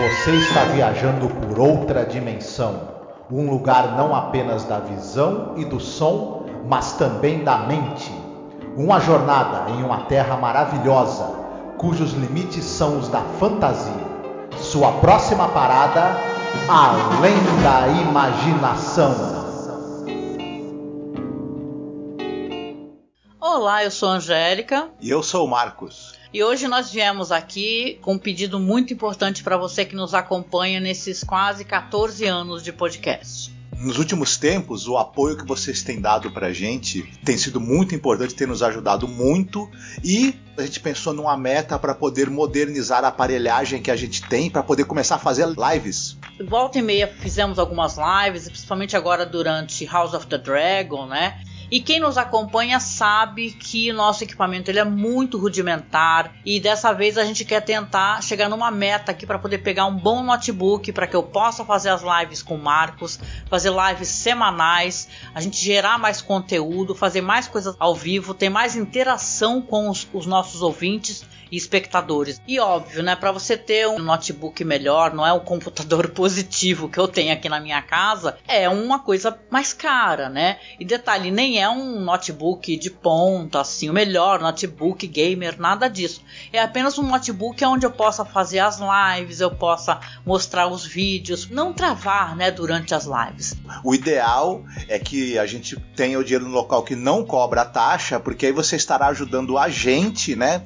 Você está viajando por outra dimensão, um lugar não apenas da visão e do som, mas também da mente. Uma jornada em uma terra maravilhosa, cujos limites são os da fantasia. Sua próxima parada, além da imaginação. Olá, eu sou a Angélica. E eu sou o Marcos. E hoje nós viemos aqui com um pedido muito importante para você que nos acompanha nesses quase 14 anos de podcast. Nos últimos tempos, o apoio que vocês têm dado para a gente tem sido muito importante, tem nos ajudado muito e a gente pensou numa meta para poder modernizar a aparelhagem que a gente tem para poder começar a fazer lives. Volta e meia fizemos algumas lives, principalmente agora durante House of the Dragon, né? E quem nos acompanha sabe que nosso equipamento ele é muito rudimentar e dessa vez a gente quer tentar chegar numa meta aqui para poder pegar um bom notebook para que eu possa fazer as lives com o Marcos, fazer lives semanais, a gente gerar mais conteúdo, fazer mais coisas ao vivo, ter mais interação com os, os nossos ouvintes e espectadores. E óbvio, né, para você ter um notebook melhor, não é o computador positivo que eu tenho aqui na minha casa, é uma coisa mais cara, né? E detalhe, nem é um notebook de ponta, assim, o melhor notebook gamer, nada disso. É apenas um notebook onde eu possa fazer as lives, eu possa mostrar os vídeos, não travar, né, durante as lives. O ideal é que a gente tenha o dinheiro no local que não cobra taxa, porque aí você estará ajudando a gente, né?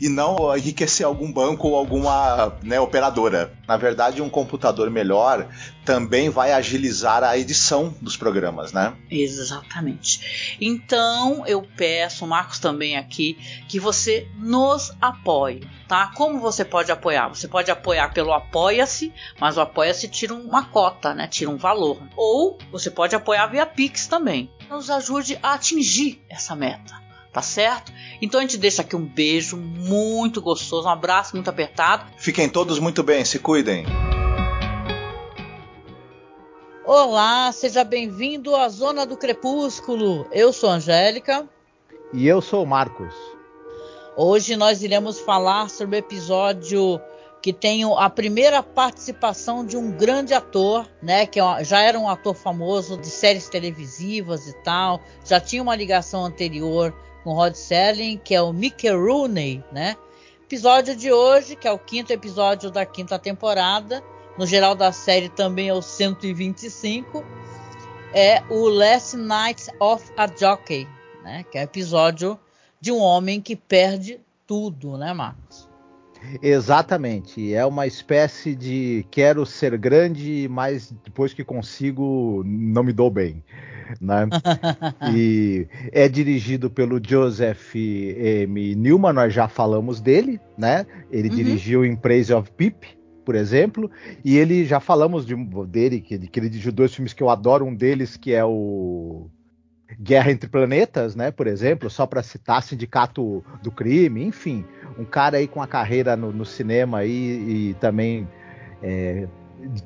E não enriquecer algum banco ou alguma né, operadora. Na verdade, um computador melhor também vai agilizar a edição dos programas, né? Exatamente. Então eu peço, Marcos também aqui, que você nos apoie, tá? Como você pode apoiar? Você pode apoiar pelo Apoia-se, mas o Apoia-se tira uma cota, né? Tira um valor. Ou você pode apoiar via Pix também. Nos ajude a atingir essa meta tá certo? Então a gente deixa aqui um beijo muito gostoso, um abraço muito apertado. Fiquem todos muito bem, se cuidem. Olá, seja bem-vindo à Zona do Crepúsculo. Eu sou a Angélica. E eu sou o Marcos. Hoje nós iremos falar sobre o episódio que tem a primeira participação de um grande ator, né, que é já era um ator famoso de séries televisivas e tal, já tinha uma ligação anterior com Rod Serling, que é o Mickey Rooney, né? Episódio de hoje, que é o quinto episódio da quinta temporada, no geral da série também é o 125, é o Last Night of a Jockey, né? Que é o episódio de um homem que perde tudo, né, Marcos? Exatamente. É uma espécie de quero ser grande, mas depois que consigo, não me dou bem né? e é dirigido pelo Joseph M. Newman, nós já falamos dele, né? Ele uhum. dirigiu em Praise of Pip, por exemplo, e ele já falamos de, dele, que ele, que ele dirigiu dois filmes que eu adoro, um deles que é o Guerra entre Planetas, né, por exemplo, só para citar Sindicato do Crime, enfim, um cara aí com a carreira no, no cinema aí, e também é,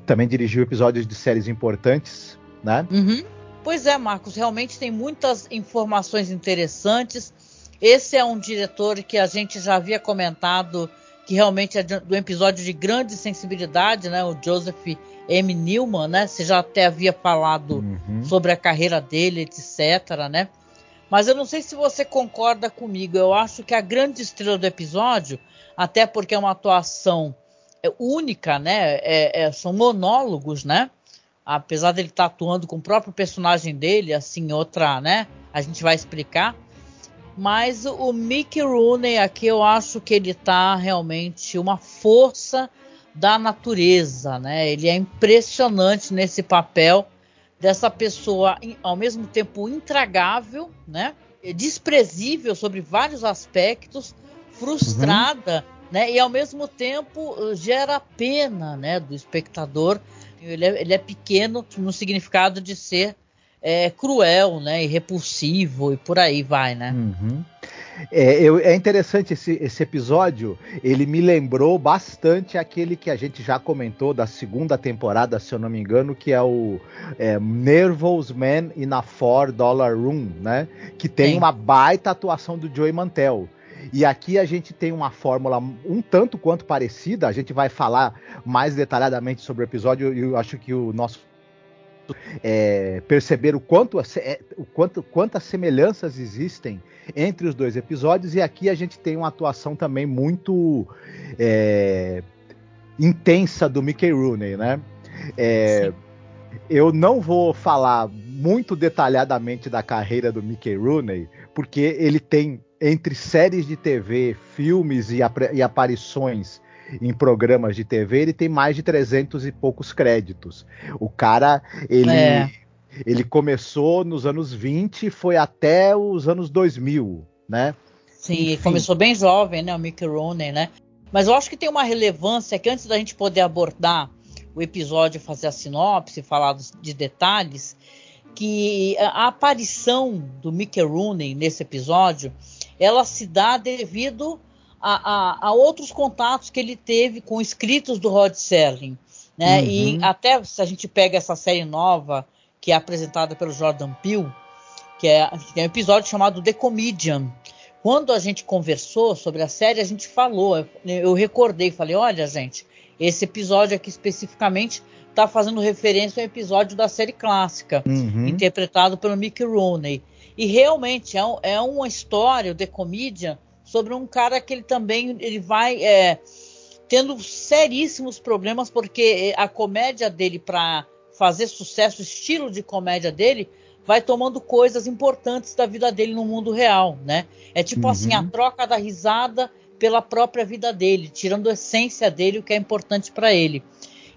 também dirigiu episódios de séries importantes, né? Uhum. Pois é, Marcos, realmente tem muitas informações interessantes. Esse é um diretor que a gente já havia comentado que realmente é do episódio de grande sensibilidade, né? O Joseph M. Newman, né? Você já até havia falado uhum. sobre a carreira dele, etc, né? Mas eu não sei se você concorda comigo. Eu acho que a grande estrela do episódio, até porque é uma atuação única, né? É, é, são monólogos, né? Apesar dele estar tá atuando com o próprio personagem dele, assim, outra, né? A gente vai explicar. Mas o Mickey Rooney aqui eu acho que ele tá realmente uma força da natureza, né? Ele é impressionante nesse papel dessa pessoa ao mesmo tempo intragável, né? Desprezível sobre vários aspectos, frustrada, uhum. né? E ao mesmo tempo gera pena, né, do espectador ele é, ele é pequeno no significado de ser é, cruel, né? E repulsivo e por aí vai, né? Uhum. É, eu, é, interessante esse, esse, episódio. Ele me lembrou bastante aquele que a gente já comentou da segunda temporada, se eu não me engano, que é o é, Nervous Man in a Four Dollar Room, né? Que tem Sim. uma baita atuação do Joey Mantel. E aqui a gente tem uma fórmula um tanto quanto parecida. A gente vai falar mais detalhadamente sobre o episódio e eu acho que o nosso é, perceber o quanto, é, o quanto quantas semelhanças existem entre os dois episódios e aqui a gente tem uma atuação também muito é, intensa do Mickey Rooney, né? É, eu não vou falar muito detalhadamente da carreira do Mickey Rooney, porque ele tem entre séries de TV, filmes e, e aparições em programas de TV, ele tem mais de 300 e poucos créditos. O cara, ele, é. ele começou nos anos 20 e foi até os anos 2000, né? Sim, Enfim. começou bem jovem, né, o Mickey Rooney, né? Mas eu acho que tem uma relevância que antes da gente poder abordar o episódio, fazer a sinopse, falar de detalhes, que a aparição do Mickey Rooney nesse episódio, ela se dá devido a, a, a, outros contatos que ele teve com escritos do Rod Serling. Né? Uhum. E até se a gente pega essa série nova, que é apresentada pelo Jordan Peele, que, é, que tem um episódio chamado The Comedian. Quando a gente conversou sobre a série, a gente falou, eu, eu recordei, falei, olha, gente, esse episódio aqui especificamente está fazendo referência ao episódio da série clássica, uhum. interpretado pelo Mickey Rooney. E realmente é, é uma história, o The Comedian, sobre um cara que ele também ele vai é, tendo seríssimos problemas porque a comédia dele para fazer sucesso, o estilo de comédia dele vai tomando coisas importantes da vida dele no mundo real, né? É tipo uhum. assim a troca da risada pela própria vida dele, tirando a essência dele, o que é importante para ele.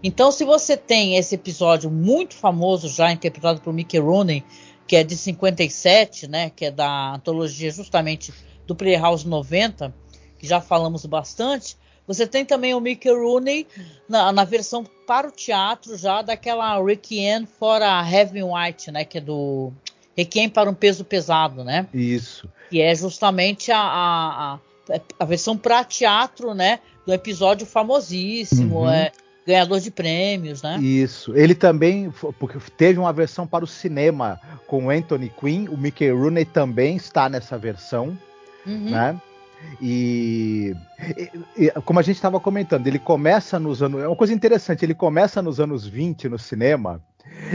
Então, se você tem esse episódio muito famoso já interpretado por Mickey Rooney, que é de 57, né, que é da antologia justamente do Playhouse 90, que já falamos bastante, você tem também o Mickey Rooney na, na versão para o teatro já daquela Requiem for a Heaven White, né? Que é do Requiem para um peso pesado, né? Isso. Que é justamente a, a, a versão para teatro, né? Do episódio famosíssimo, uhum. é, ganhador de prêmios, né? Isso. Ele também porque teve uma versão para o cinema com Anthony Quinn. O Mickey Rooney também está nessa versão uhum. né? E, e, como a gente estava comentando, ele começa nos anos. É uma coisa interessante, ele começa nos anos 20 no cinema.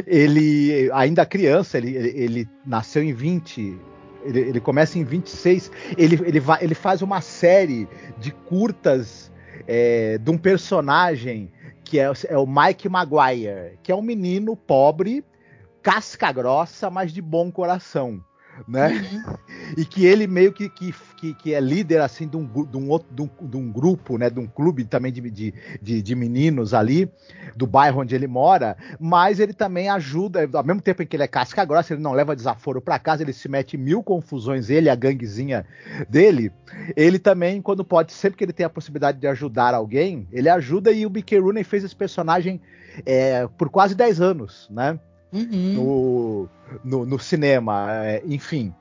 Ele, ainda criança, ele, ele, ele nasceu em 20. Ele, ele, começa em 26. Ele, ele, vai, ele faz uma série de curtas é, de um personagem que é, é o Mike Maguire, que é um menino pobre, casca grossa, mas de bom coração né? Uhum. E que ele meio que, que, que, é líder assim de um, de um outro de um, de um, grupo, né? De um clube também de, de, de, meninos ali do bairro onde ele mora, mas ele também ajuda, ao mesmo tempo em que ele é casca grossa, ele não leva desaforo para casa, ele se mete em mil confusões, ele a ganguezinha dele, ele também quando pode, sempre que ele tem a possibilidade de ajudar alguém, ele ajuda e o B.K. Rooney fez esse personagem é, por quase 10 anos, né? Uhum. no, no, no, cinema, é, enfim.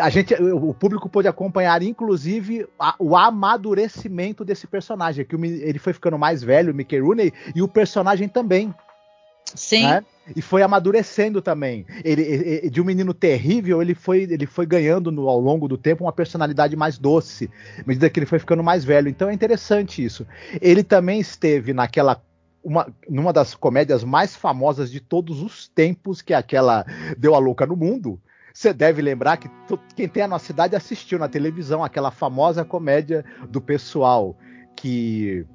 A gente, o público pôde acompanhar, inclusive, a, o amadurecimento desse personagem, que o, ele foi ficando mais velho, o Mickey Rooney, e o personagem também. Sim. Né? E foi amadurecendo também. Ele, ele, de um menino terrível, ele foi, ele foi ganhando no, ao longo do tempo uma personalidade mais doce, à medida que ele foi ficando mais velho. Então é interessante isso. Ele também esteve naquela uma, numa das comédias mais famosas de todos os tempos, que é aquela Deu a Louca no Mundo. Você deve lembrar que quem tem a nossa cidade assistiu na televisão aquela famosa comédia do pessoal que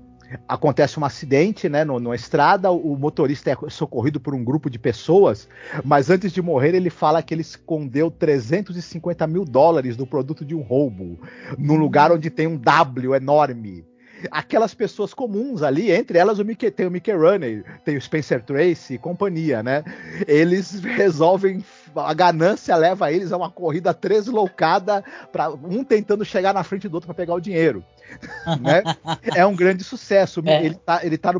acontece um acidente né, numa estrada, o motorista é socorrido por um grupo de pessoas, mas antes de morrer ele fala que ele escondeu 350 mil dólares do produto de um roubo, num lugar onde tem um W enorme aquelas pessoas comuns ali, entre elas o Mickey, tem o Mickey Rooney, tem o Spencer Tracy e companhia, né? Eles resolvem a ganância leva eles a uma corrida tresloucada para um tentando chegar na frente do outro para pegar o dinheiro, né? É um grande sucesso. É. Ele tá ele tá no